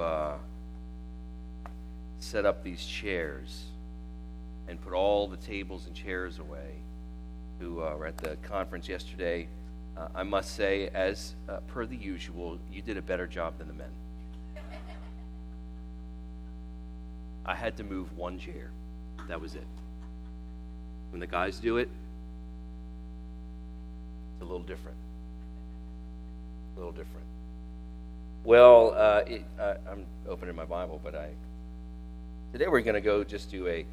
uh, set up these chairs and put all the tables and chairs away, who uh, were at the conference yesterday, uh, I must say, as uh, per the usual, you did a better job than the men. I had to move one chair. That was it. When the guys do it, it's a little different. A little different. Well, uh, it, uh, I'm opening my Bible, but I today we're going to go just do a,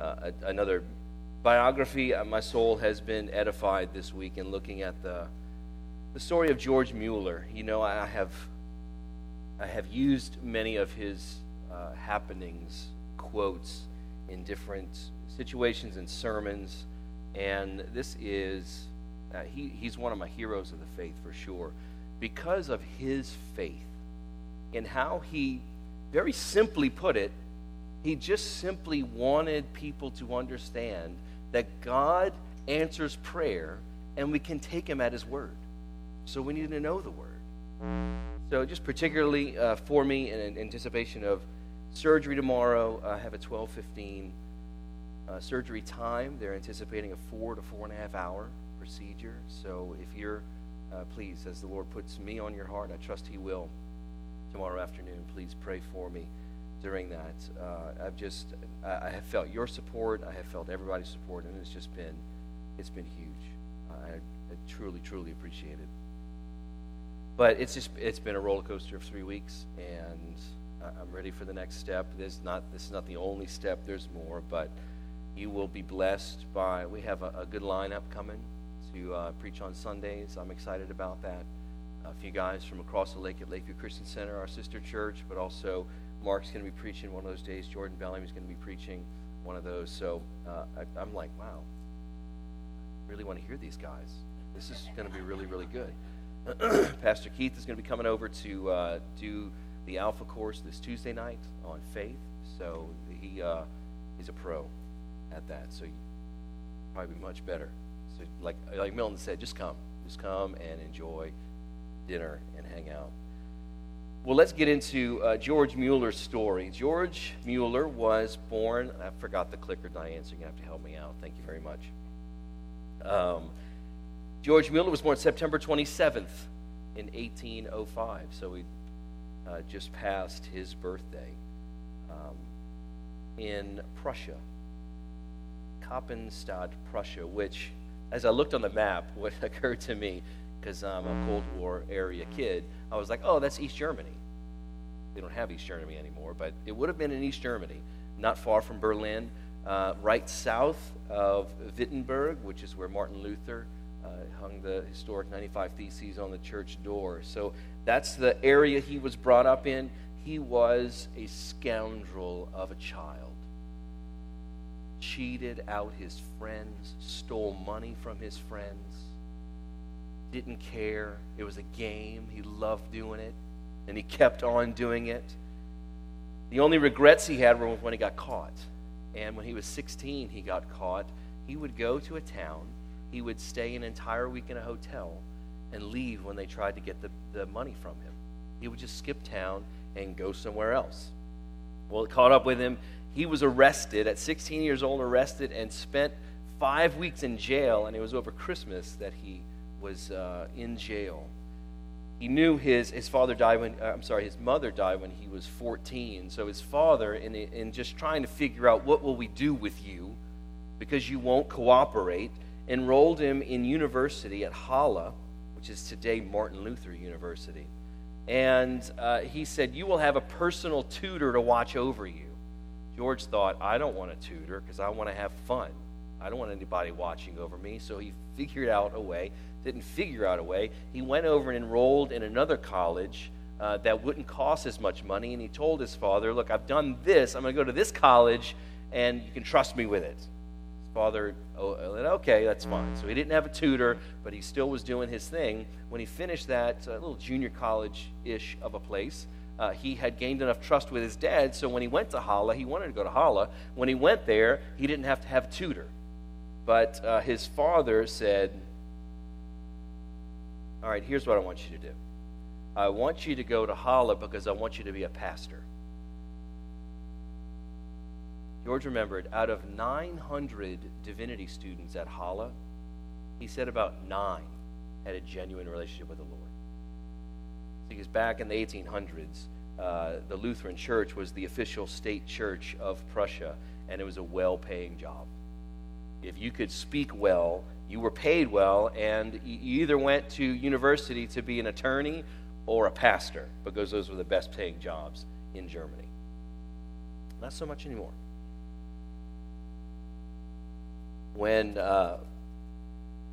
uh, a another biography. Uh, my soul has been edified this week in looking at the the story of George Mueller. You know, I have I have used many of his uh, happenings quotes in different situations and sermons, and this is uh, he, he's one of my heroes of the faith for sure because of his faith in how he very simply put it he just simply wanted people to understand that god answers prayer and we can take him at his word. So we need to know the word. So just particularly uh, for me in anticipation of surgery tomorrow i have a 1215 uh, surgery time. They're anticipating a four to four and a half hour procedure. So if you're, uh, please, as the Lord puts me on your heart, I trust He will tomorrow afternoon, please pray for me during that. Uh, I've just, I, have felt your support. I have felt everybody's support, and it's just been, it's been huge. I, I truly, truly appreciate it. But it's just, it's been a roller coaster of three weeks, and I'm ready for the next step. This not, this is not the only step. There's more, but you will be blessed by. We have a, a good lineup coming to uh, preach on Sundays. I'm excited about that. A few guys from across the lake at Lakeview Christian Center, our sister church, but also Mark's going to be preaching one of those days. Jordan Bellamy is going to be preaching one of those. So uh, I, I'm like, wow, I really want to hear these guys. This is going to be really, really good. Pastor Keith is going to be coming over to uh, do the Alpha course this Tuesday night on faith. So he uh, a pro at that. So probably be much better so like like Milton said, just come, just come and enjoy dinner and hang out. Well, let's get into uh, George Mueller's story. George Mueller was born. I forgot the clicker, Diane, so you're gonna have to help me out. Thank you very much. Um, George Mueller was born September 27th in 1805, so we uh, just passed his birthday um, in Prussia, Kappenstadt, Prussia, which as I looked on the map, what occurred to me, because I'm a Cold War area kid, I was like, oh, that's East Germany. They don't have East Germany anymore, but it would have been in East Germany, not far from Berlin, uh, right south of Wittenberg, which is where Martin Luther uh, hung the historic 95 Theses on the church door. So that's the area he was brought up in. He was a scoundrel of a child cheated out his friends, stole money from his friends, didn't care. It was a game. He loved doing it, and he kept on doing it. The only regrets he had were when he got caught. And when he was 16, he got caught. He would go to a town, he would stay an entire week in a hotel, and leave when they tried to get the, the money from him. He would just skip town and go somewhere else. Well, it caught up with him he was arrested at 16 years old, arrested and spent five weeks in jail, and it was over Christmas that he was uh, in jail. He knew his, his father died when, uh, I'm sorry, his mother died when he was 14. So his father, in, in just trying to figure out what will we do with you because you won't cooperate, enrolled him in university at Halle, which is today Martin Luther University. And uh, he said, You will have a personal tutor to watch over you. George thought, I don't want a tutor because I want to have fun. I don't want anybody watching over me. So he figured out a way, didn't figure out a way. He went over and enrolled in another college uh, that wouldn't cost as much money. And he told his father, Look, I've done this. I'm going to go to this college, and you can trust me with it. His father, oh, okay, that's fine. So he didn't have a tutor, but he still was doing his thing. When he finished that uh, little junior college ish of a place, uh, he had gained enough trust with his dad, so when he went to Halle, he wanted to go to Halle. When he went there, he didn't have to have a tutor. But uh, his father said, All right, here's what I want you to do. I want you to go to Halle because I want you to be a pastor. George remembered out of 900 divinity students at Halle, he said about nine had a genuine relationship with the Lord. Because back in the 1800s, uh, the Lutheran Church was the official state church of Prussia, and it was a well paying job. If you could speak well, you were paid well, and you either went to university to be an attorney or a pastor, because those were the best paying jobs in Germany. Not so much anymore. When, uh,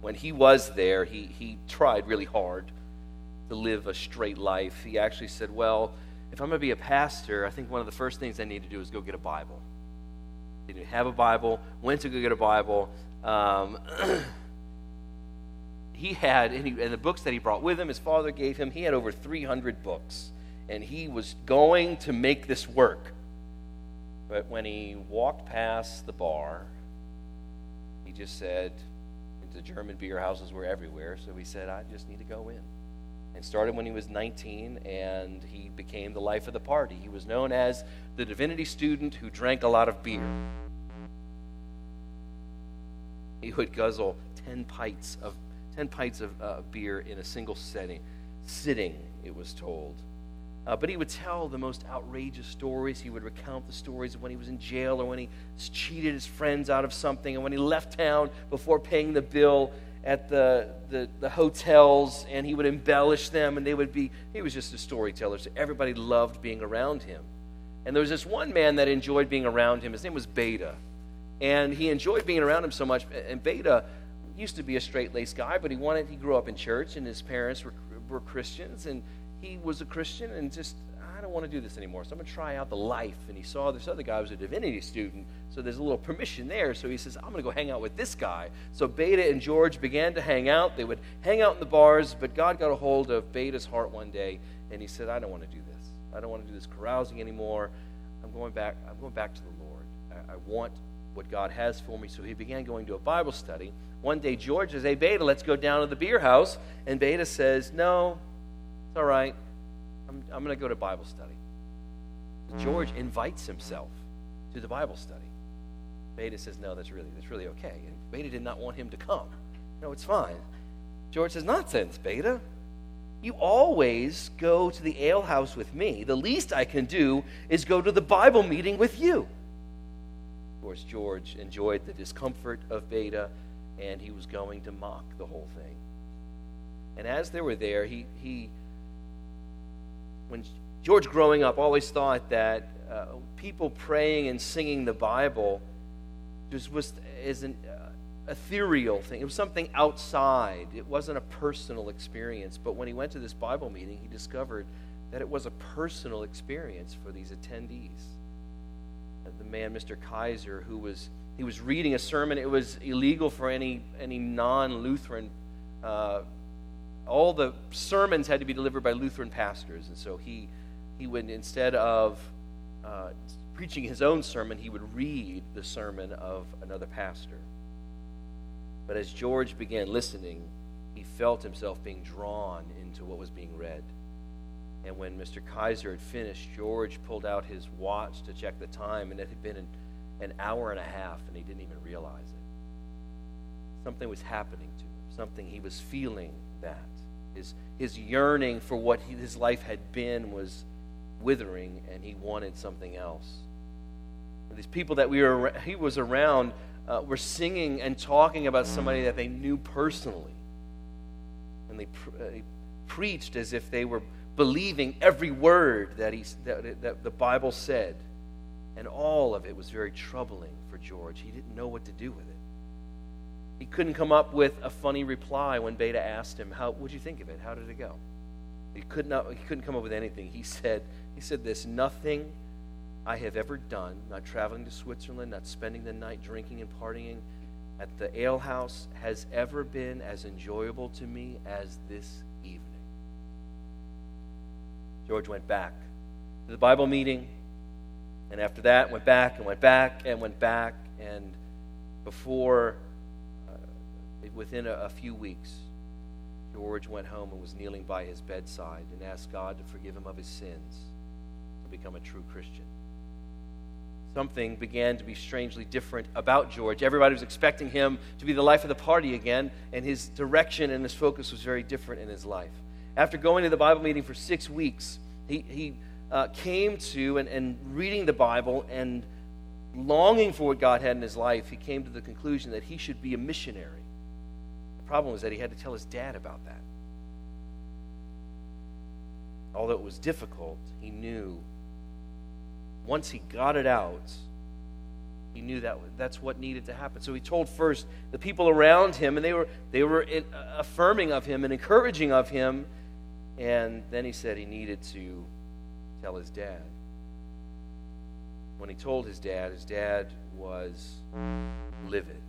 when he was there, he, he tried really hard to live a straight life. He actually said, Well, if I'm going to be a pastor, I think one of the first things I need to do is go get a Bible. Didn't have a Bible, went to go get a Bible. Um, he had, and, he, and the books that he brought with him, his father gave him, he had over 300 books. And he was going to make this work. But when he walked past the bar, he just said, the German beer houses were everywhere, so he said, I just need to go in and started when he was 19 and he became the life of the party. He was known as the divinity student who drank a lot of beer. He would guzzle 10 pints of 10 pints of uh, beer in a single setting, sitting, it was told. Uh, but he would tell the most outrageous stories. He would recount the stories of when he was in jail or when he cheated his friends out of something and when he left town before paying the bill at the, the, the, hotels and he would embellish them and they would be he was just a storyteller so everybody loved being around him. And there was this one man that enjoyed being around him. His name was beta. And he enjoyed being around him so much and beta used to be a straight-laced guy but he wanted he grew up in church and his parents were, were christians and he was a christian and just don't want to do this anymore. So I'm going to try out the life. And he saw this other guy was a divinity student. So there's a little permission there. So he says, I'm going to go hang out with this guy. So Beta and George began to hang out. They would hang out in the bars, but God got a hold of Beta's heart one day. And he said, I don't want to do this. I don't want to do this carousing anymore. I'm going back, I'm going back to the Lord. I, I want what God has for me. So he began going to a Bible study. One day, George says, Hey, Beta, let's go down to the beer house. And Beta says, No, it's all right. I'm, I'm going to go to Bible study. George mm. invites himself to the Bible study. Beta says, no, that's really, that's really okay. And Beta did not want him to come. No, it's fine. George says, nonsense, Beta. You always go to the alehouse with me. The least I can do is go to the Bible meeting with you. Of course, George enjoyed the discomfort of Beta, and he was going to mock the whole thing. And as they were there, he, he when George, growing up, always thought that uh, people praying and singing the Bible just was is an uh, ethereal thing. It was something outside. It wasn't a personal experience. But when he went to this Bible meeting, he discovered that it was a personal experience for these attendees. The man, Mr. Kaiser, who was he was reading a sermon. It was illegal for any any non-Lutheran uh, all the sermons had to be delivered by Lutheran pastors, and so he he would instead of uh, preaching his own sermon, he would read the sermon of another pastor. But as George began listening, he felt himself being drawn into what was being read. And when Mr. Kaiser had finished, George pulled out his watch to check the time, and it had been an, an hour and a half, and he didn't even realize it. Something was happening to him, something he was feeling that. His, his yearning for what he, his life had been was withering, and he wanted something else. And these people that we were, he was around uh, were singing and talking about somebody that they knew personally. And they, uh, preached as if they were believing every word that, he, that, that the Bible said. And all of it was very troubling for George. He didn't know what to do with it. He couldn't come up with a funny reply when Beta asked him, "How would you think of it? How did it go?" He could not. He couldn't come up with anything. He said, "He said this: Nothing I have ever done, not traveling to Switzerland, not spending the night drinking and partying at the alehouse, has ever been as enjoyable to me as this evening." George went back to the Bible meeting, and after that, went back and went back and went back, and before within a, a few weeks, George went home and was kneeling by his bedside and asked God to forgive him of his sins to become a true Christian. Something began to be strangely different about George. Everybody was expecting him to be the life of the party again, and his direction and his focus was very different in his life. After going to the Bible meeting for six weeks, he, he uh, came to and, and reading the Bible and longing for what God had in his life, he came to the conclusion that he should be a missionary. Problem was that he had to tell his dad about that. Although it was difficult, he knew once he got it out, he knew that that's what needed to happen. So he told first the people around him, and they were they were in, uh, affirming of him and encouraging of him. And then he said he needed to tell his dad when he told his dad, his dad was livid,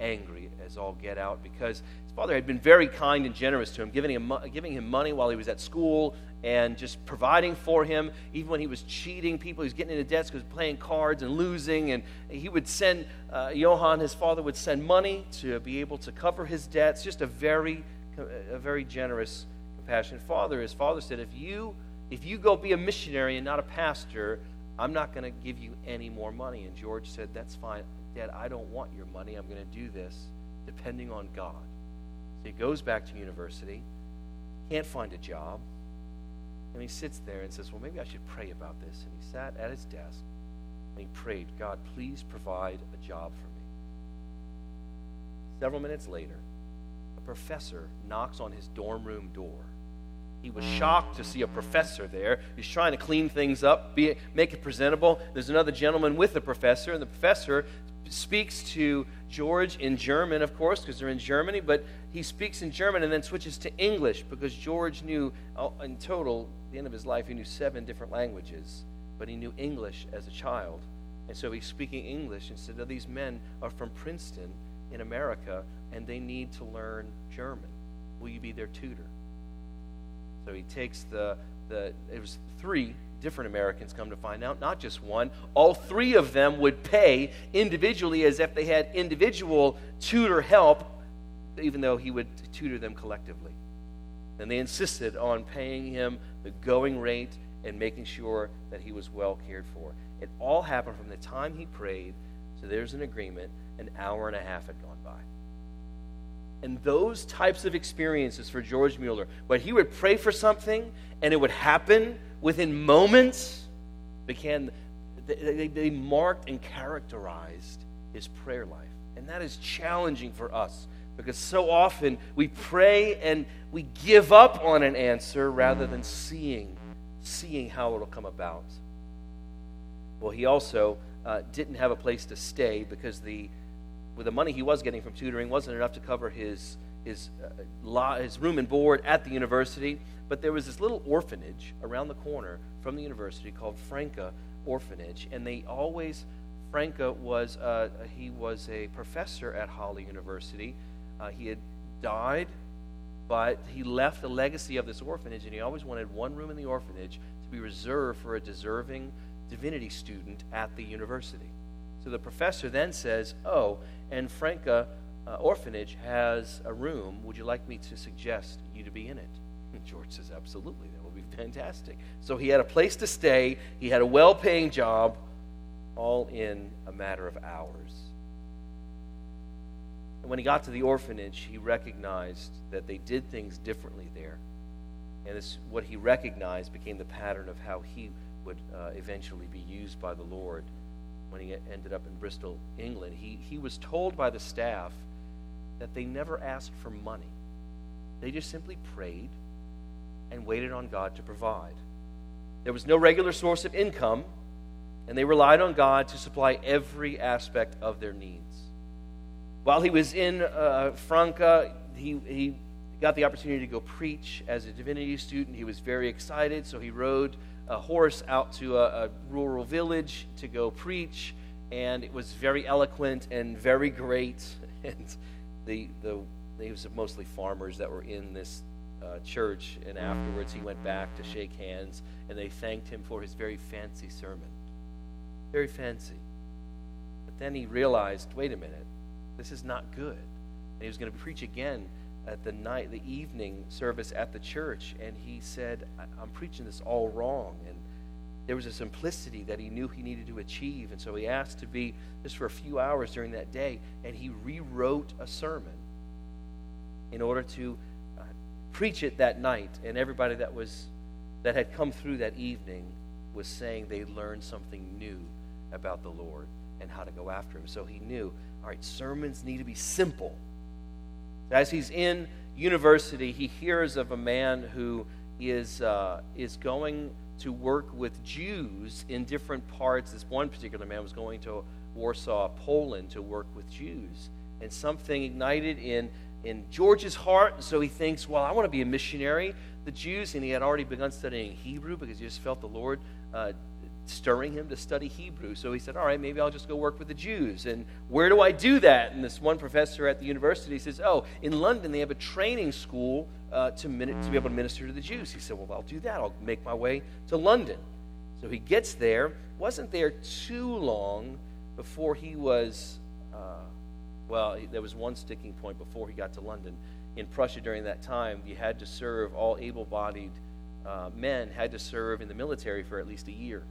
angry as all get out because his father had been very kind and generous to him, giving him, giving him money while he was at school and just providing for him, even when he was cheating people. He was getting into debts because playing cards and losing. And he would send, uh, Johann, his father, would send money to be able to cover his debts. Just a very, a very generous, compassionate father. His father said, if you, if you go be a missionary and not a pastor, I'm not going to give you any more money. And George said, That's fine. Dad, I don't want your money. I'm going to do this depending on God. So he goes back to university, can't find a job. And he sits there and says, Well, maybe I should pray about this. And he sat at his desk and he prayed, God, please provide a job for me. Several minutes later, a professor knocks on his dorm room door he was shocked to see a professor there. He's trying to clean things up, be, make it presentable. There's another gentleman with the professor, and the professor speaks to George in German, of course, because they're in Germany, but he speaks in German and then switches to English because George knew, oh, in total, the end of his life, he knew seven different languages, but he knew English as a child. And so he's speaking English and said, These men are from Princeton in America, and they need to learn German. Will you be their tutor? So he takes the, the it was three different Americans come to find out, not just one. All three of them would pay individually as if they had individual tutor help, even though he would tutor them collectively. And they insisted on paying him the going rate and making sure that he was well cared for. It all happened from the time he prayed, so there's an agreement, an hour and a half had gone by. And those types of experiences for George Mueller, where he would pray for something and it would happen within moments, began, they, they marked and characterized his prayer life. And that is challenging for us because so often we pray and we give up on an answer rather than seeing, seeing how it'll come about. Well, he also uh, didn't have a place to stay because the with the money he was getting from tutoring wasn't enough to cover his his uh, his room and board at the university. But there was this little orphanage around the corner from the university called Francke Orphanage, and they always Francke was uh, he was a professor at Halle University. Uh, he had died, but he left a legacy of this orphanage, and he always wanted one room in the orphanage to be reserved for a deserving divinity student at the university. So the professor then says, "Oh, and Francke uh, Orphanage has a room. Would you like me to suggest you to be in it? And George says, Absolutely. That would be fantastic. So he had a place to stay, he had a well paying job, all in a matter of hours. And when he got to the orphanage, he recognized that they did things differently there. And this, what he recognized became the pattern of how he would uh, eventually be used by the Lord when he ended up in Bristol, England, he, he was told by the staff that they never asked for money. They just simply prayed and waited on God to provide. There was no regular source of income, and they relied on God to supply every aspect of their needs. While he was in uh, Francke, he, he got the opportunity to go preach as a divinity student. He was very excited, so he rode a horse out to a, a rural village to go preach, and it was very eloquent and very great. And the, the, it was mostly farmers that were in this uh, church, and afterwards he went back to shake hands, and they thanked him for his very fancy sermon. Very fancy. But then he realized wait a minute, this is not good. And he was going to preach again at the night, the evening service at the church, and he said, "I'm preaching this all wrong." And there was a simplicity that he knew he needed to achieve, and so he asked to be just for a few hours during that day, and he rewrote a sermon in order to preach it that night. And everybody that was that had come through that evening was saying they learned something new about the Lord and how to go after him. So he knew, all right, sermons need to be simple. As he's in university, he hears of a man who is, uh, is going to work with Jews in different parts. This one particular man was going to Warsaw, Poland, to work with Jews. And something ignited in, in George's heart. So he thinks, well, I want to be a missionary. The Jews, and he had already begun studying Hebrew because he just felt the Lord uh, stirring him to study Hebrew. So he said, All right, maybe I'll just go work with the Jews. And where do I do that? And this one professor at the university says, Oh, in London, they have a training school uh, to, min- to be able to minister to the Jews. He said, Well, I'll do that. I'll make my way to London. So he gets there, wasn't there too long before he was, uh, well, there was one sticking point before he got to London. In Prussia during that time, you had to serve, all able bodied uh, men had to serve in the military for at least a year.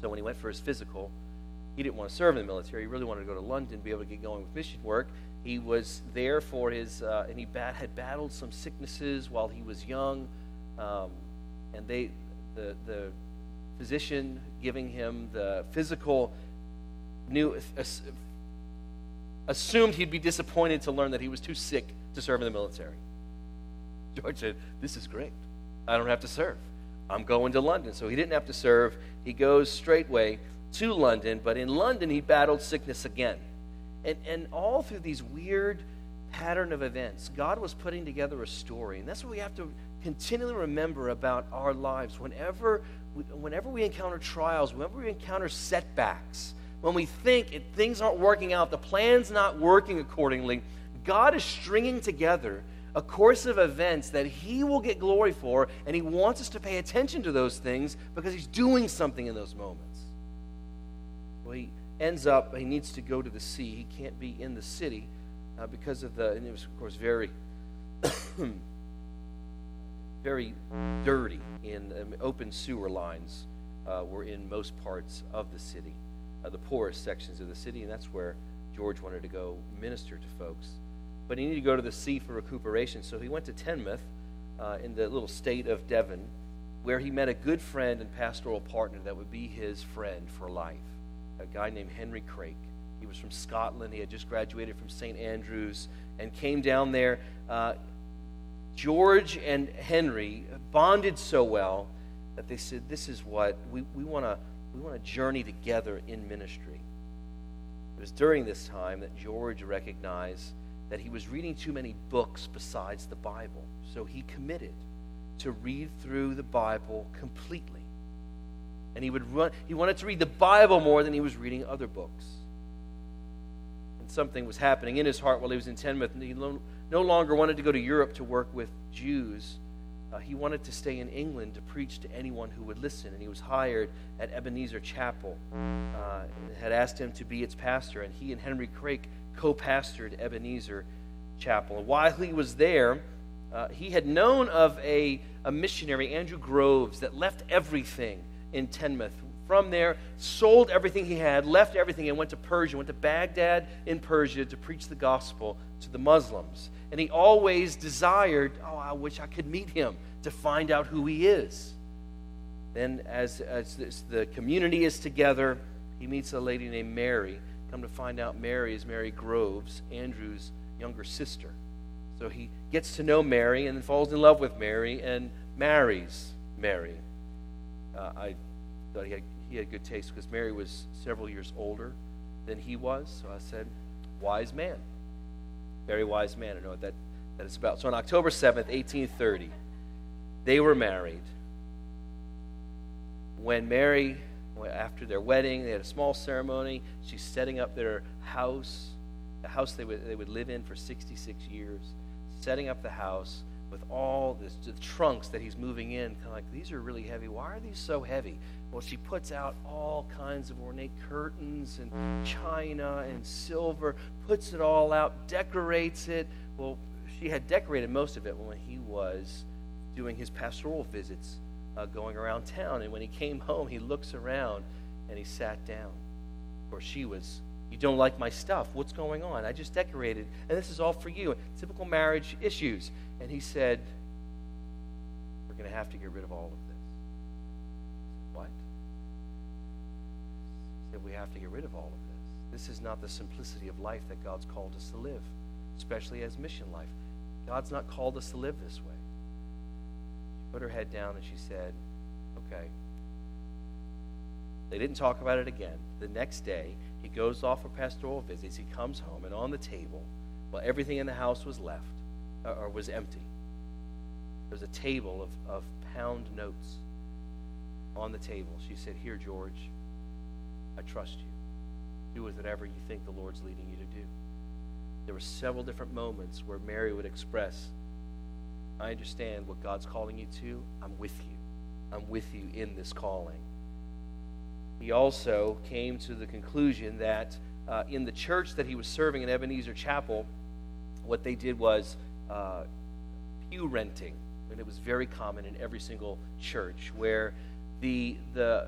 So when he went for his physical, he didn't want to serve in the military. He really wanted to go to London, be able to get going with mission work. He was there for his, uh, and he bat, had battled some sicknesses while he was young. Um, and they, the, the physician giving him the physical knew, assumed he'd be disappointed to learn that he was too sick to serve in the military. George said, This is great. I don't have to serve. I'm going to London. So he didn't have to serve. He goes straightway to London, but in London he battled sickness again. And, and all through these weird pattern of events, God was putting together a story. And that's what we have to continually remember about our lives. Whenever we, whenever we encounter trials, whenever we encounter setbacks, when we think it, things aren't working out, the plan's not working accordingly, God is stringing together a course of events that He will get glory for, and He wants us to pay attention to those things because He's doing something in those moments. Well, he ends up, he needs to go to the sea. He can't be in the city uh, because of the, and it was, of course, very, very dirty in um, open sewer lines uh, were in most parts of the city, uh, the poorest sections of the city, and that's where George wanted to go minister to folks but he needed to go to the sea for recuperation. So he went to Teignmouth uh, in the little state of Devon, where he met a good friend and pastoral partner that would be his friend for life, a guy named Henry Craik. He was from Scotland. He had just graduated from St. Andrews and came down there. Uh, George and Henry bonded so well that they said, This is what we, we want to we want to journey together in ministry. It was during this time that George recognized that he was reading too many books besides the Bible. So he committed to read through the Bible completely. And he would run he wanted to read the Bible more than he was reading other books. And something was happening in his heart while he was in Teignmouth. He no longer wanted to go to Europe to work with Jews. Uh, he wanted to stay in England to preach to anyone who would listen. And he was hired at Ebenezer Chapel. Uh, had asked him to be its pastor. And he and Henry Craik co pastored Ebenezer Chapel. And while he was there, uh, he had known of a, a missionary, Andrew Groves, that left everything in Teignmouth. From there, sold everything he had, left everything, and went to Persia, went to Baghdad in Persia to preach the gospel to the Muslims. And he always desired, oh, I wish I could meet him to find out who he is. Then, as, as this, the community is together, he meets a lady named Mary Come to find out, Mary is Mary Groves, Andrew's younger sister. So he gets to know Mary and falls in love with Mary and marries Mary. Uh, I thought he had, he had good taste because Mary was several years older than he was. So I said, wise man. Very wise man. I know what that, that is about. So on October 7th, 1830, they were married. When Mary after their wedding. They had a small ceremony. She's setting up their house, the house they would, they would live in for 66 years, setting up the house all this, the trunks that he's moving in. Kind of like, these are really heavy. Why are these so heavy? Well, she puts out all kinds of ornate curtains and china and silver, puts it all out, decorates it. Well, she had decorated most of it when he was doing his pastoral visits, uh, going around town. And when he came home, he looks around and he sat down. Of course, she was, You don't like my stuff. What's going on? I just decorated, and this is all for you. Typical marriage issues. And he said, We're going to have to get rid of all of this. Said, What? He said, We have to get rid of all of this. This is not the simplicity of life that God's called us to live, especially as mission life. God's not called us to live this way. She put her head down and she said, Okay. They didn't talk about it again. The next day, he goes off for pastoral visits. He comes home, and on the table, well, everything in the house was left or was empty. There was a table of, of pound notes on the table. She said, Here, George, I trust you. Do with whatever you think the Lord's leading you to do. There were several different moments where Mary would express, I understand what God's calling you to. I'm with you. I'm with you in this calling. He also came to the conclusion that uh, in the church that he was serving in Ebenezer Chapel, what they did was uh, pew renting. And it was very common in every single church where the, the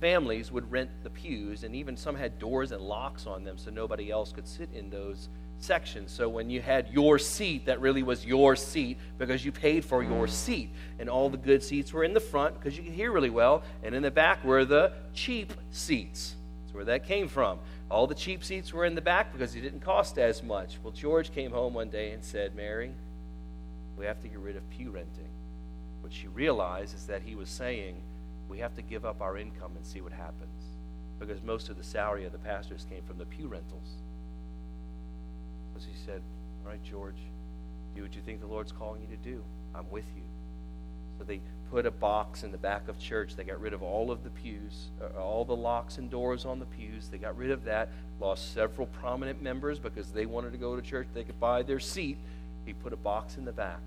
families would rent the pews, and even some had doors and locks on them so nobody else could sit in those sections. So when you had your seat, that really was your seat because you paid for your seat. And all the good seats were in the front because you could hear really well, and in the back were the cheap seats. That's where that came from. All the cheap seats were in the back because it didn't cost as much. Well, George came home one day and said, Mary, we have to get rid of pew renting. What she realized is that he was saying, we have to give up our income and see what happens. Because most of the salary of the pastors came from the pew rentals. So she said, All right, George, do what you think the Lord's calling you to do. I'm with you. So they put a box in the back of church. They got rid of all of the pews, uh, all the locks and doors on the pews. They got rid of that. Lost several prominent members because they wanted to go to church. They could buy their seat. He put a box in the back.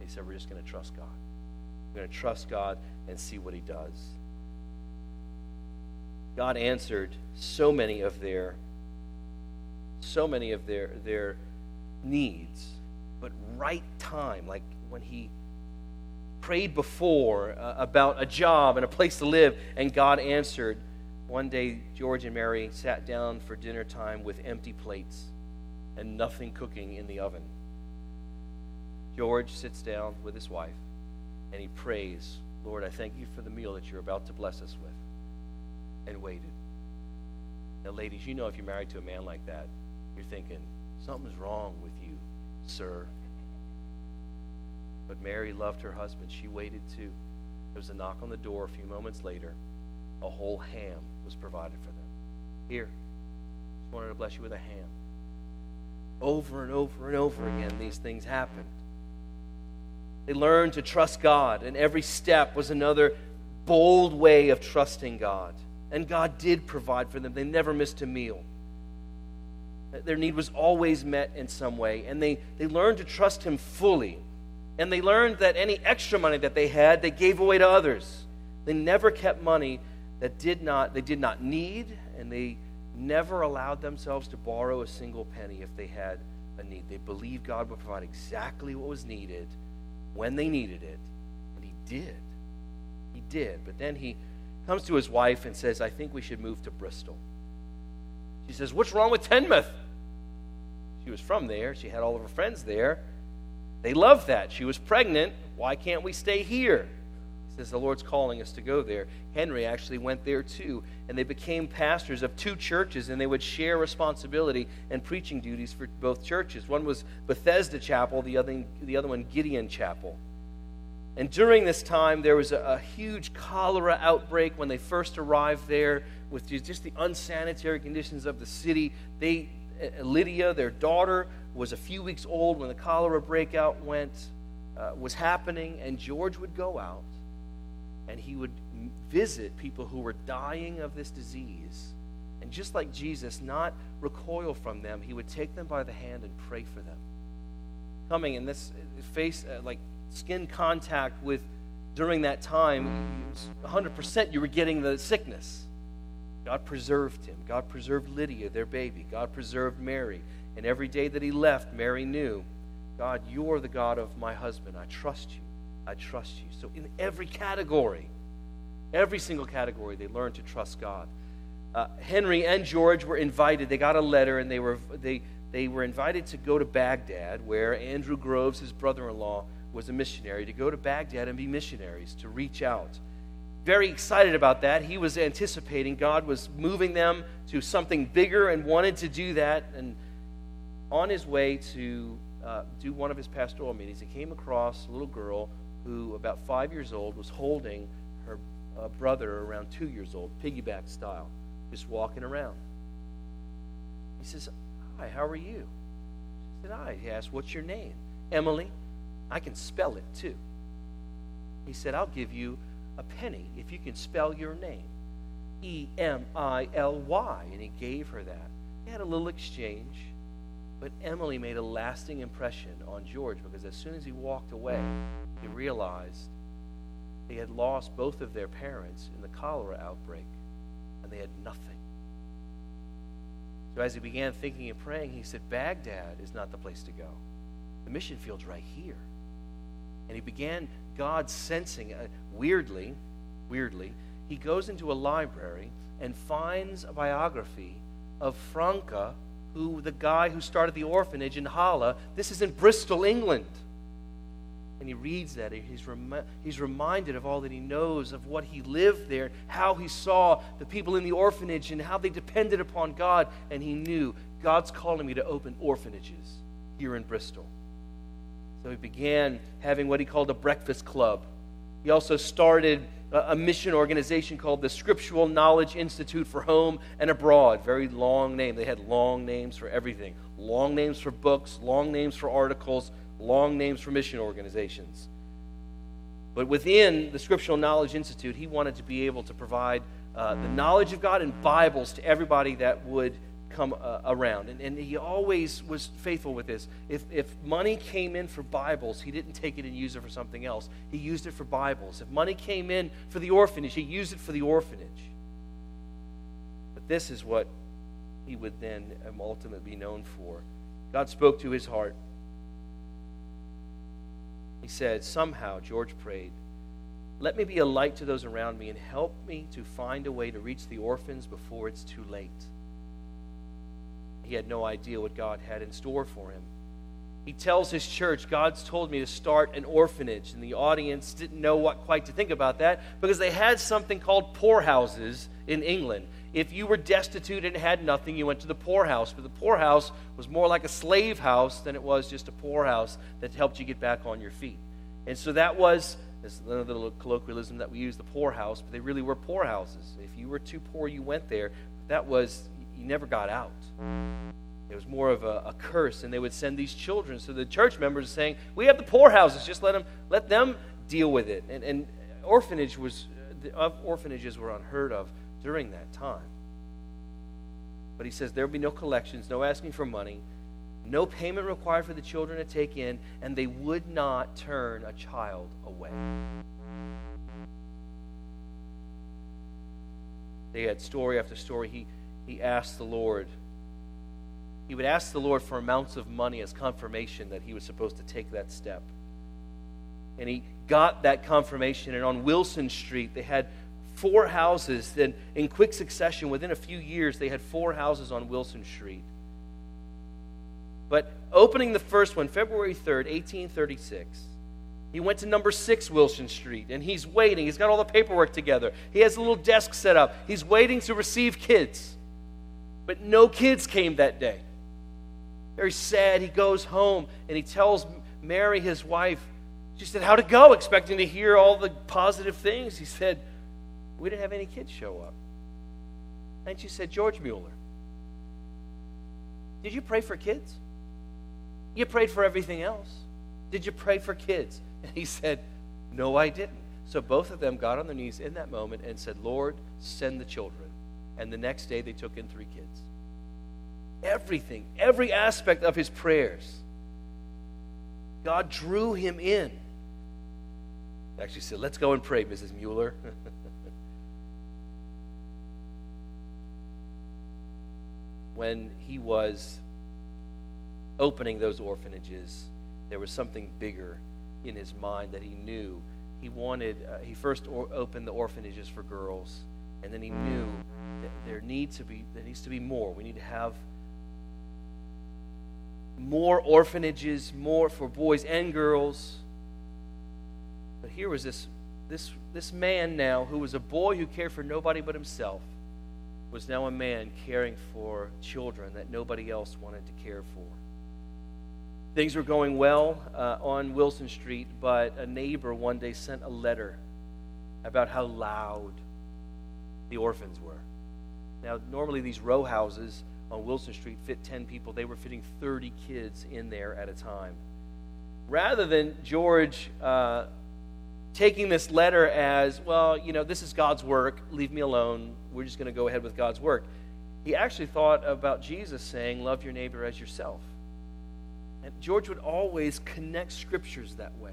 He said, We're just going to trust God. We're going to trust God and see what He does. God answered so many of their so many of their their needs, but right time, like when He prayed before uh, about a job and a place to live, and God answered. One day, George and Mary sat down for dinner time with empty plates and nothing cooking in the oven. George sits down with his wife and he prays, Lord, I thank you for the meal that you're about to bless us with, and waited. Now, ladies, you know if you're married to a man like that, you're thinking, something's wrong with you, sir. But Mary loved her husband. She waited too. There was a knock on the door a few moments later. A whole ham was provided for them. Here, just wanted to bless you with a ham. Over and over and over again, these things happened. They learned to trust God, and every step was another bold way of trusting God. And God did provide for them. They never missed a meal. Their need was always met in some way, and they, they learned to trust Him fully. And they learned that any extra money that they had, they gave away to others. They never kept money that did not, they did not need, and they never allowed themselves to borrow a single penny if they had a need. They believed God would provide exactly what was needed when they needed it. And he did. He did. But then he comes to his wife and says, I think we should move to Bristol. She says, What's wrong with Teignmouth? She was from there. She had all of her friends there. They loved that. She was pregnant. Why can't we stay here? says the Lord's calling us to go there. Henry actually went there too, and they became pastors of two churches, and they would share responsibility and preaching duties for both churches. One was Bethesda Chapel, the other, the other one Gideon Chapel. And during this time, there was a, a huge cholera outbreak when they first arrived there, with just the unsanitary conditions of the city. They, uh, Lydia, their daughter, was a few weeks old when the cholera breakout went uh, was happening, and George would go out and he would visit people who were dying of this disease. And just like Jesus, not recoil from them, he would take them by the hand and pray for them. Coming in this face, uh, like skin contact with during that time, 100% you were getting the sickness. God preserved him. God preserved Lydia, their baby. God preserved Mary. And every day that he left, Mary knew God, you're the God of my husband. I trust you. I trust you. So, in every category, every single category, they learned to trust God. Uh, Henry and George were invited. They got a letter and they were, they, they were invited to go to Baghdad, where Andrew Groves, his brother in law, was a missionary, to go to Baghdad and be missionaries, to reach out. Very excited about that. He was anticipating God was moving them to something bigger and wanted to do that. And on his way to uh, do one of his pastoral meetings, he came across a little girl who, about five years old, was holding her uh, brother around two years old, piggyback style, just walking around. He says, Hi, how are you? She said, Hi. He asked, What's your name? Emily. I can spell it too. He said, I'll give you a penny if you can spell your name. E M I L Y. And he gave her that. They had a little exchange. But Emily made a lasting impression on George because as soon as he walked away, he realized they had lost both of their parents in the cholera outbreak and they had nothing. So as he began thinking and praying, he said, Baghdad is not the place to go. The mission field's right here. And he began God sensing, uh, weirdly, weirdly, he goes into a library and finds a biography of Francke, who the guy who started the orphanage in Halle. This is in Bristol, England. And he reads that. He's, rem- he's reminded of all that he knows, of what he lived there, how he saw the people in the orphanage, and how they depended upon God. And he knew God's calling me to open orphanages here in Bristol. So he began having what he called a breakfast club. He also started a mission organization called the Scriptural Knowledge Institute for Home and Abroad. Very long name. They had long names for everything long names for books, long names for articles, long names for mission organizations. But within the Scriptural Knowledge Institute, he wanted to be able to provide uh, the knowledge of God and Bibles to everybody that would come uh, around. And, and he always was faithful with this. If, if money came in for Bibles, he didn't take it and use it for something else. He used it for Bibles. If money came in for the orphanage, he used it for the orphanage. But this is what he would then um, ultimately be known for. God spoke to his heart. He said, Somehow, George prayed, let me be a light to those around me and help me to find a way to reach the orphans before it's too late. He had no idea what God had in store for him. He tells his church, God's told me to start an orphanage. And the audience didn't know what quite to think about that because they had something called poorhouses in England. If you were destitute and had nothing, you went to the poorhouse. But the poorhouse was more like a slave house than it was just a poorhouse that helped you get back on your feet. And so that was another little colloquialism that we use, the poorhouse, but they really were poorhouses. If you were too poor, you went there. That was you never got out. It was more of a, a, curse, and they would send these children. So the church members are saying, "We have the poorhouses. Just let them let them deal with it." And, and orphanage was uh, orphanages were unheard of during that time. But he says there will be no collections, no asking for money, no payment required for the children to take in, and they would not turn a child away. They had story after story. He he asked the Lord. He would ask the Lord for amounts of money as confirmation that he was supposed to take that step. And he got that confirmation. And on Wilson Street, they had four houses. Then, in quick succession, within a few years, they had four houses on Wilson Street. But opening the first one, February 3rd, 1836, he went to number six Wilson Street and he's waiting. He's got all the paperwork together. He has a little desk set up. He's waiting to receive kids. But no kids came that day. Very sad. He goes home and he tells Mary, his wife, she said, How'd it go? Expecting to hear all the positive things. He said, We didn't have any kids show up. And she said, George Mueller, did you pray for kids? You prayed for everything else. Did you pray for kids? And he said, No, I didn't. So both of them got on their knees in that moment and said, Lord, send the children. And the next day they took in three kids. Everything, every aspect of his prayers, God drew him in. Actually said, Let's go and pray, Mrs. Mueller. when he was opening those orphanages, there was something bigger in his mind that he knew. He wanted, uh, he first or- opened the orphanages for girls, and then he knew that there needs to be, there needs to be more. We need to have more orphanages, more for boys and girls. But here was this, this, this man now who was a boy who cared for nobody but himself, was now a man caring for children that nobody else wanted to care for. Things were going well uh, on Wilson Street, but a neighbor one day sent a letter about how loud the orphans were. Now, normally these row houses on Wilson Street fit 10 people. They were fitting 30 kids in there at a time. Rather than George uh, taking this letter as, well, you know, this is God's work, leave me alone, we're just going to go ahead with God's work, he actually thought about Jesus saying, love your neighbor as yourself. And George would always connect scriptures that way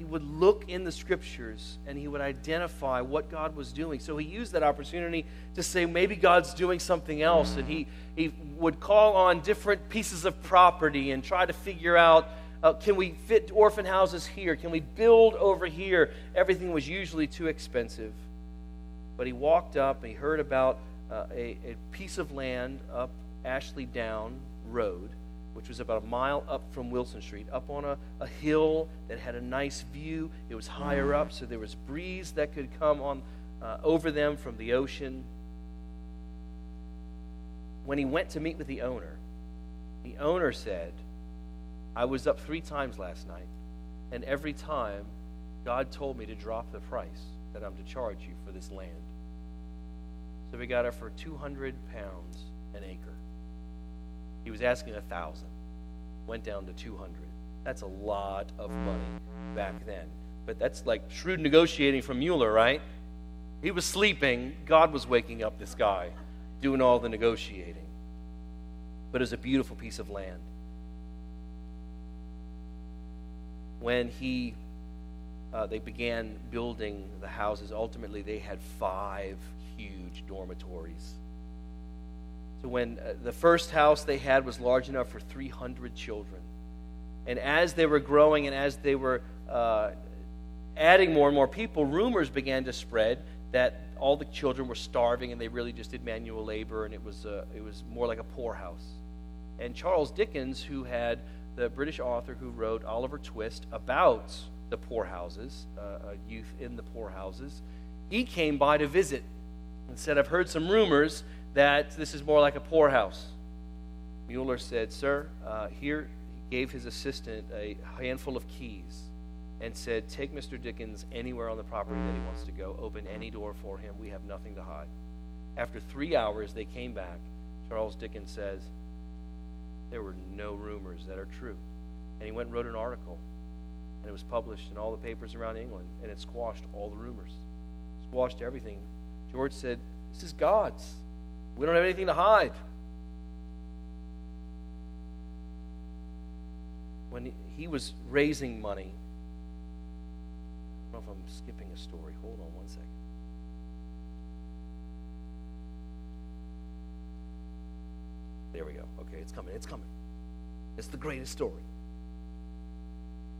he would look in the scriptures and he would identify what God was doing. So he used that opportunity to say maybe God's doing something else. And he, he would call on different pieces of property and try to figure out uh, can we fit orphan houses here? Can we build over here? Everything was usually too expensive. But he walked up and he heard about uh, a, a piece of land up Ashley Down Road which was about a mile up from Wilson Street, up on a, a hill that had a nice view. It was higher up, so there was breeze that could come on uh, over them from the ocean. When he went to meet with the owner, the owner said, I was up three times last night, and every time God told me to drop the price that I'm to charge you for this land. So we got it for 200 pounds an acre. He was asking a thousand, went down to 200. That's a lot of money back then. But that's like shrewd negotiating from Mueller, right? He was sleeping, God was waking up this guy, doing all the negotiating. But it was a beautiful piece of land. When he uh, they began building the houses, ultimately they had five huge dormitories so when uh, the first house they had was large enough for 300 children. And as they were growing and as they were uh, adding more and more people, rumors began to spread that all the children were starving and they really just did manual labor and it was, uh, it was more like a poorhouse. And Charles Dickens, who had the British author who wrote Oliver Twist about the poorhouses, uh, youth in the poorhouses, he came by to visit and said, I've heard some rumors that this is more like a poorhouse. Mueller said, Sir, uh, here he gave his assistant a handful of keys and said, Take Mr. Dickens anywhere on the property that he wants to go. Open any door for him. We have nothing to hide. After three hours, they came back. Charles Dickens says, There were no rumors that are true. And he went and wrote an article, and it was published in all the papers around England, and it squashed all the rumors, squashed everything. George said, This is God's. We don't have anything to hide. When he was raising money, I don't know if I'm skipping a story. Hold on one second. There we go. Okay, it's coming. It's coming. It's the greatest story.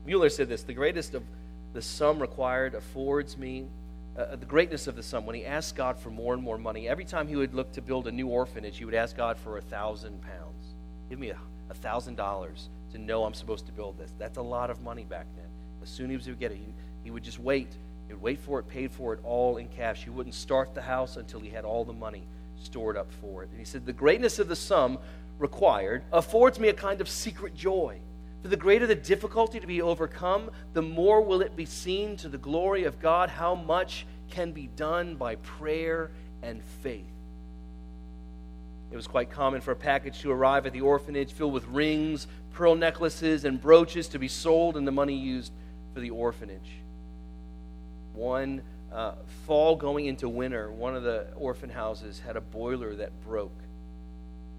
Mueller said this the greatest of the sum required affords me uh, the greatness of the sum when he asked God for more and more money. Every time he would look to build a new orphanage, he would ask God for a thousand pounds. Give me a thousand dollars to know I'm supposed to build this. That's a lot of money back then. As soon as he would get it, he, he would just wait. He would wait for it, paid for it all in cash. He wouldn't start the house until he had all the money stored up for it. And he said, The greatness of the sum required affords me a kind of secret joy for the greater the difficulty to be overcome, the more will it be seen to the glory of God how much can be done by prayer and faith. It was quite common for a package to arrive at the orphanage filled with rings, pearl necklaces, and brooches to be sold and the money used for the orphanage. One uh, fall going into winter, one of the orphan houses had a boiler that broke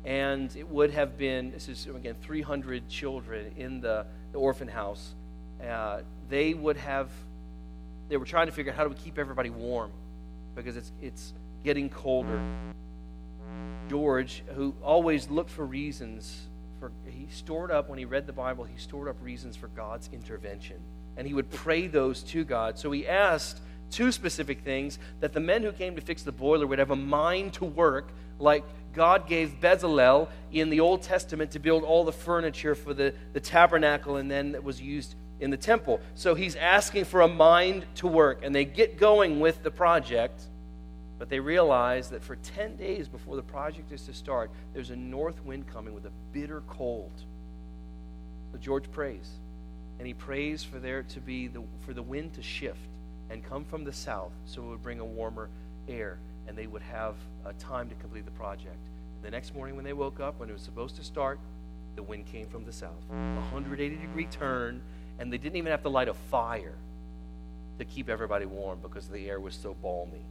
and it would have been this is again 300 children in the, the orphan house uh, they would have they were trying to figure out how do we keep everybody warm because it's it's getting colder george who always looked for reasons for he stored up when he read the Bible, he stored up reasons for God's intervention. And he would pray those to God. So he asked two specific things that the men who came to fix the boiler would have a mind to work like God gave Bezalel in the Old Testament to build all the furniture for the, the tabernacle and then that was used in the temple. So he's asking for a mind to work. And they get going with the project, but they realize that for 10 days before the project is to start, there's a north wind coming with a bitter cold. So George prays. And he prays for there to be the, for the wind to shift and come from the south so it would bring a warmer air and they would have uh, time to complete the project. The next morning, when they woke up, when it was supposed to start, the wind came from the south. A 180 degree turn, and they didn't even have to light a fire to keep everybody warm because the air was so balmy.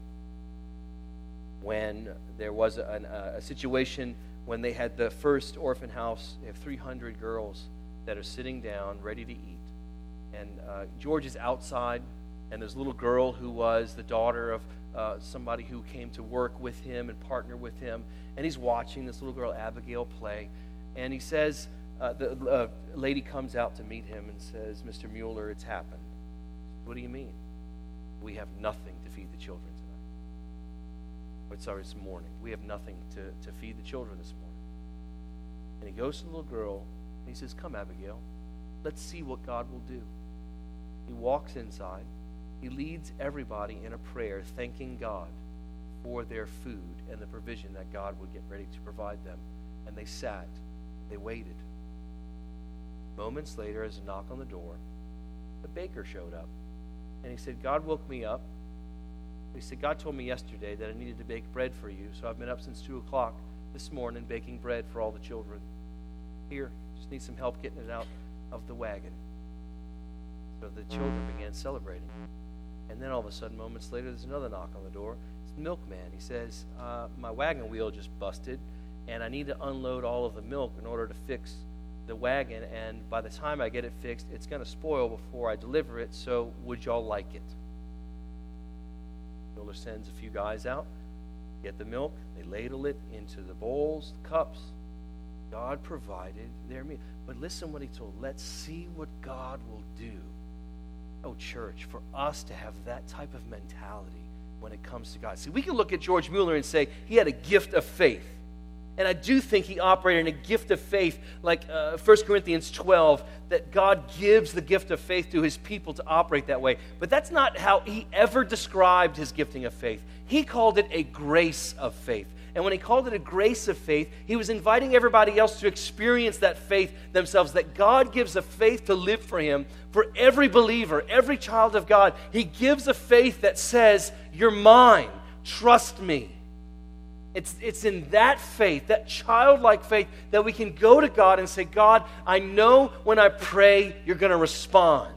When there was an, uh, a situation when they had the first orphan house, they have 300 girls that are sitting down ready to eat. And uh, George is outside, and there's a little girl who was the daughter of uh, somebody who came to work with him and partner with him. And he's watching this little girl, Abigail, play. And he says, uh, the uh, lady comes out to meet him and says, Mr. Mueller, it's happened. What do you mean? We have nothing to feed the children tonight. Or, sorry, it's morning. We have nothing to, to feed the children this morning. And he goes to the little girl and he says, Come, Abigail, let's see what God will do. He walks inside he leads everybody in a prayer thanking God for their food and the provision that God would get ready to provide them. And they sat, they waited. Moments later, as a knock on the door, the baker showed up. And he said, God woke me up. He said, God told me yesterday that I needed to bake bread for you, so I've been up since 2 o'clock this morning baking bread for all the children. Here, just need some help getting it out of the wagon. So the children began celebrating. And then all of a sudden, moments later, there's another knock on the door. It's the milkman. He says, uh, My wagon wheel just busted, and I need to unload all of the milk in order to fix the wagon. And by the time I get it fixed, it's going to spoil before I deliver it. So would y'all like it? Mueller sends a few guys out, get the milk, they ladle it into the bowls, the cups. God provided their meal. But listen what he told. Let's see what God will do Oh, church, for us to have that type of mentality when it comes to God. See, we can look at George Mueller and say he had a gift of faith. And I do think he operated in a gift of faith, like uh, 1 Corinthians 12, that God gives the gift of faith to his people to operate that way. But that's not how he ever described his gifting of faith. He called it a grace of faith. And when he called it a grace of faith, he was inviting everybody else to experience that faith themselves, that God gives a faith to live for him for every believer, every child of God. He gives a faith that says, You're mine, trust me. It's, it's in that faith, that childlike faith, that we can go to God and say, God, I know when I pray, you're going to respond.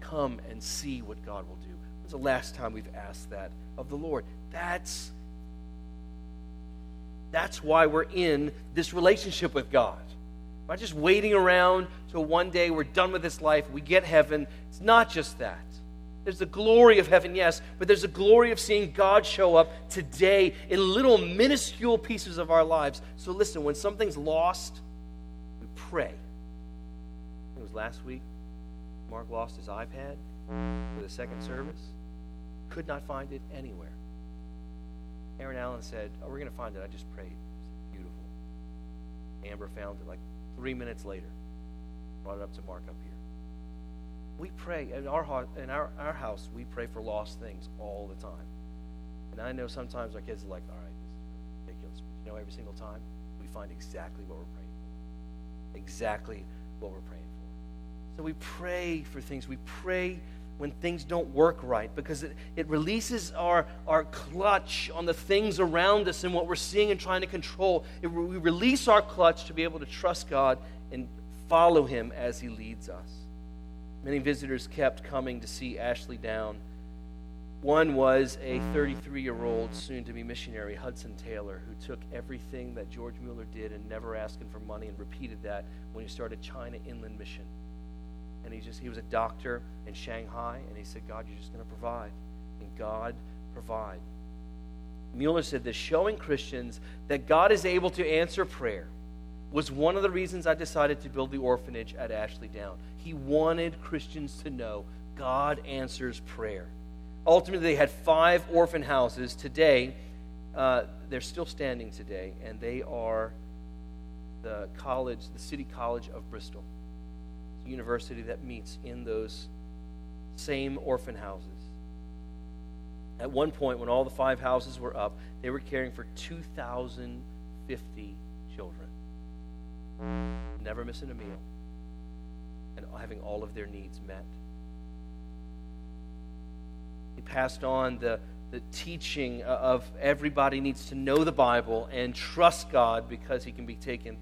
Come and see what God will do. When's the last time we've asked that of the Lord? That's that's why we're in this relationship with God. We're not just waiting around till one day we're done with this life, we get heaven. It's not just that. There's the glory of heaven, yes, but there's the glory of seeing God show up today in little minuscule pieces of our lives. So listen, when something's lost, we pray. It was last week. Mark lost his iPad for the second service. Could not find it anywhere. Aaron Allen said, Oh, we're going to find it. I just prayed. Beautiful. Amber found it like three minutes later. Brought it up to Mark up here. We pray. In our, in our, our house, we pray for lost things all the time. And I know sometimes our kids are like, All right, this is ridiculous. But you know, every single time, we find exactly what we're praying for. Exactly what we're praying for. So we pray for things. We pray when things don't work right because it, it releases our, our clutch on the things around us and what we're seeing and trying to control. It, we release our clutch to be able to trust God and follow Him as He leads us. Many visitors kept coming to see Ashley Down. One was a 33 year old, soon to be missionary, Hudson Taylor, who took everything that George Mueller did and never asking for money and repeated that when he started China Inland Mission and he just he was a doctor in Shanghai, and he said, God, you're just going to provide. And God provide. Mueller said this showing Christians that God is able to answer prayer was one of the reasons I decided to build the orphanage at Ashley Down. He wanted Christians to know God answers prayer. Ultimately, they had five orphan houses. Today, uh, they're still standing today, and they are the college, the City College of Bristol. University that meets in those same orphan houses. At one point, when all the five houses were up, they were caring for 2,050 children, never missing a meal, and having all of their needs met. He passed on the, the teaching of everybody needs to know the Bible and trust God because he can be taken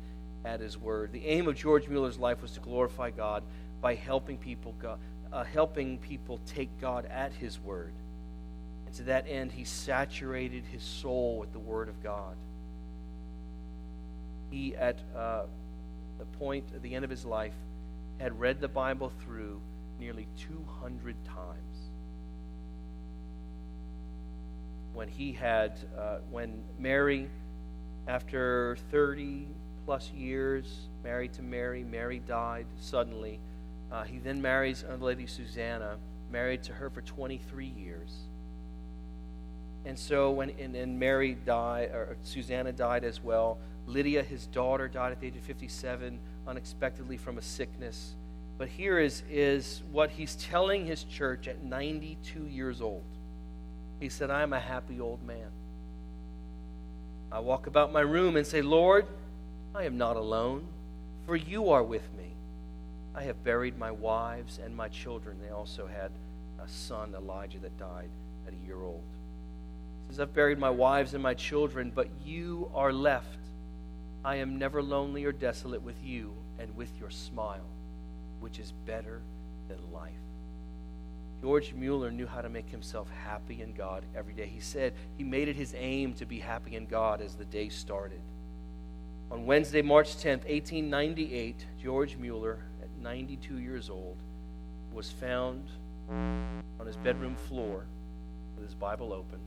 at his word. The aim of George Mueller's life was to glorify God by helping people, uh, helping people take God at his word. And to that end, he saturated his soul with the word of God. He, at uh, the point, at the end of his life, had read the Bible through nearly 200 times. when he had, uh, when Mary, after 30 plus years married to Mary, Mary died suddenly. Uh, he then marries a lady Susanna, married to her for 23 years. And so when and, and Mary died, or Susanna died as well. Lydia, his daughter, died at the age of 57 unexpectedly from a sickness. But here is, is what he's telling his church at 92 years old. He said, I am a happy old man. I walk about my room and say, Lord, I am not alone, for you are with me. I have buried my wives and my children. They also had a son, Elijah, that died at a year old. He says, I've buried my wives and my children, but you are left. I am never lonely or desolate with you and with your smile, which is better than life. George Mueller knew how to make himself happy in God every day. He said he made it his aim to be happy in God as the day started. On Wednesday, March 10th, 1898, George Mueller, at 92 years old, was found on his bedroom floor with his Bible open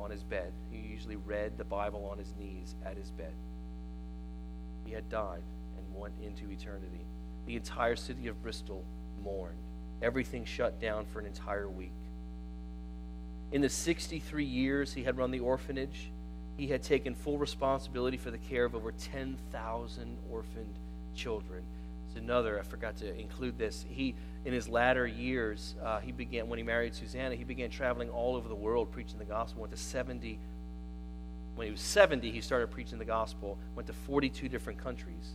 on his bed. He usually read the Bible on his knees at his bed. He had died and went into eternity. The entire city of Bristol mourned everything shut down for an entire week. In the 63 years he had run the orphanage, he had taken full responsibility for the care of over 10,000 orphaned children. It's another, I forgot to include this. He, in his latter years, uh, he began, when he married Susanna, he began traveling all over the world preaching the gospel. Went to 70, when he was 70, he started preaching the gospel, went to 42 different countries.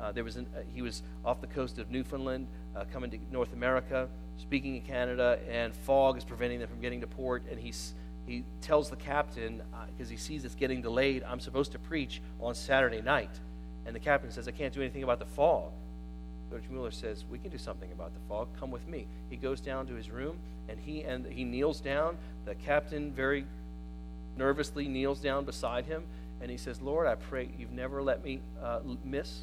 Uh, there was an, uh, he was off the coast of Newfoundland, uh, coming to North America, speaking in Canada, and fog is preventing them from getting to port. And he's, he tells the captain, because uh, he sees it's getting delayed, I'm supposed to preach on Saturday night. And the captain says, I can't do anything about the fog. George Mueller says, We can do something about the fog. Come with me. He goes down to his room, and he, and he kneels down. The captain very nervously kneels down beside him, and he says, Lord, I pray you've never let me uh, miss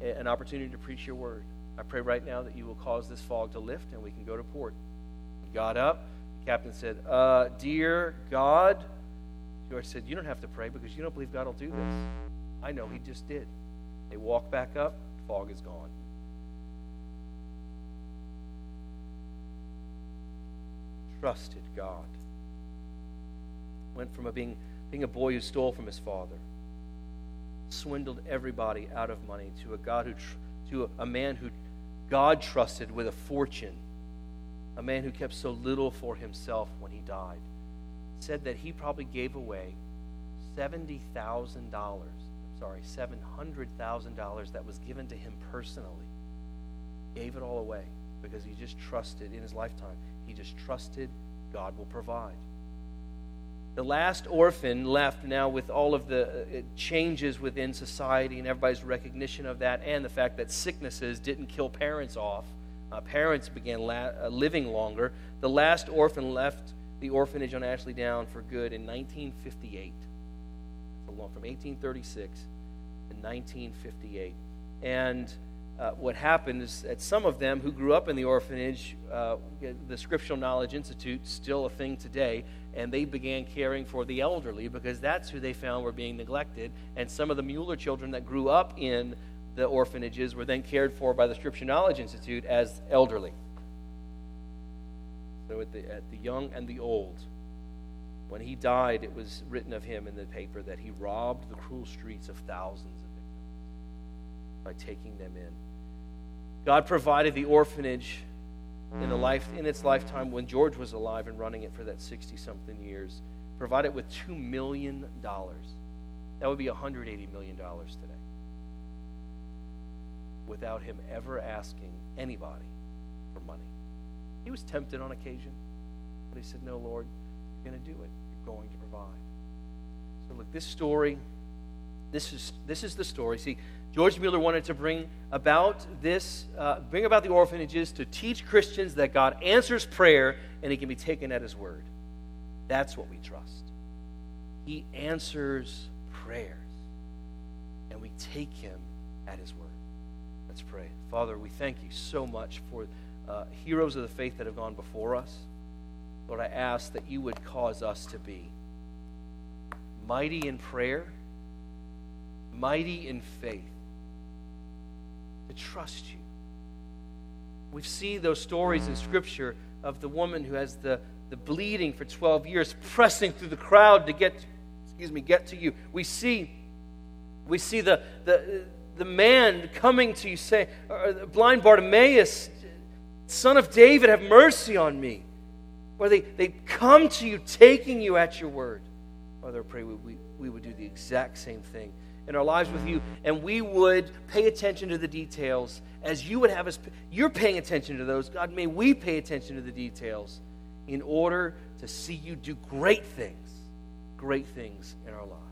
an opportunity to preach your word. I pray right now that you will cause this fog to lift and we can go to port. He got up. Captain said, uh, Dear God, George said, You don't have to pray because you don't believe God will do this. I know, he just did. They walk back up, fog is gone. Trusted God. Went from a being, being a boy who stole from his father swindled everybody out of money to a God who to a man who God trusted with a fortune, a man who kept so little for himself when he died, said that he probably gave away seventy thousand dollars. Sorry, seven hundred thousand dollars that was given to him personally. Gave it all away because he just trusted in his lifetime. He just trusted God will provide. The last orphan left now with all of the uh, changes within society and everybody's recognition of that, and the fact that sicknesses didn't kill parents off. Uh, parents began la- uh, living longer. The last orphan left the orphanage on Ashley Down for good in 1958. From 1836 to 1958. And uh, what happened is that some of them who grew up in the orphanage, uh, the Scriptural Knowledge Institute, still a thing today, and they began caring for the elderly because that's who they found were being neglected. And some of the Mueller children that grew up in the orphanages were then cared for by the Scripture Knowledge Institute as elderly. So at the, at the young and the old, when he died, it was written of him in the paper that he robbed the cruel streets of thousands of victims by taking them in. God provided the orphanage in, the mm. life, in its lifetime when George was alive and running it for that 60 something years, provided with $2 million. That would be $180 million today. Without him ever asking anybody for money. He was tempted on occasion, but he said, No, Lord, you're going to do it. You're going to provide. So, look, this story, this is, this is the story. See, George Mueller wanted to bring about this, uh, bring about the orphanages to teach Christians that God answers prayer and He can be taken at His word. That's what we trust. He answers prayers, and we take Him at His word. Let's pray. Father, we thank you so much for uh, heroes of the faith that have gone before us. Lord, I ask that you would cause us to be mighty in prayer, mighty in faith to trust you. We see those stories in Scripture of the woman who has the, the bleeding for 12 years, pressing through the crowd to get, excuse me, get to you. We see, we see the, the, the man coming to you saying, blind Bartimaeus, son of David, have mercy on me. Or they, they come to you taking you at your word. Father, I pray we, we, we would do the exact same thing in our lives with you, and we would pay attention to the details as you would have us. You're paying attention to those. God, may we pay attention to the details in order to see you do great things, great things in our lives.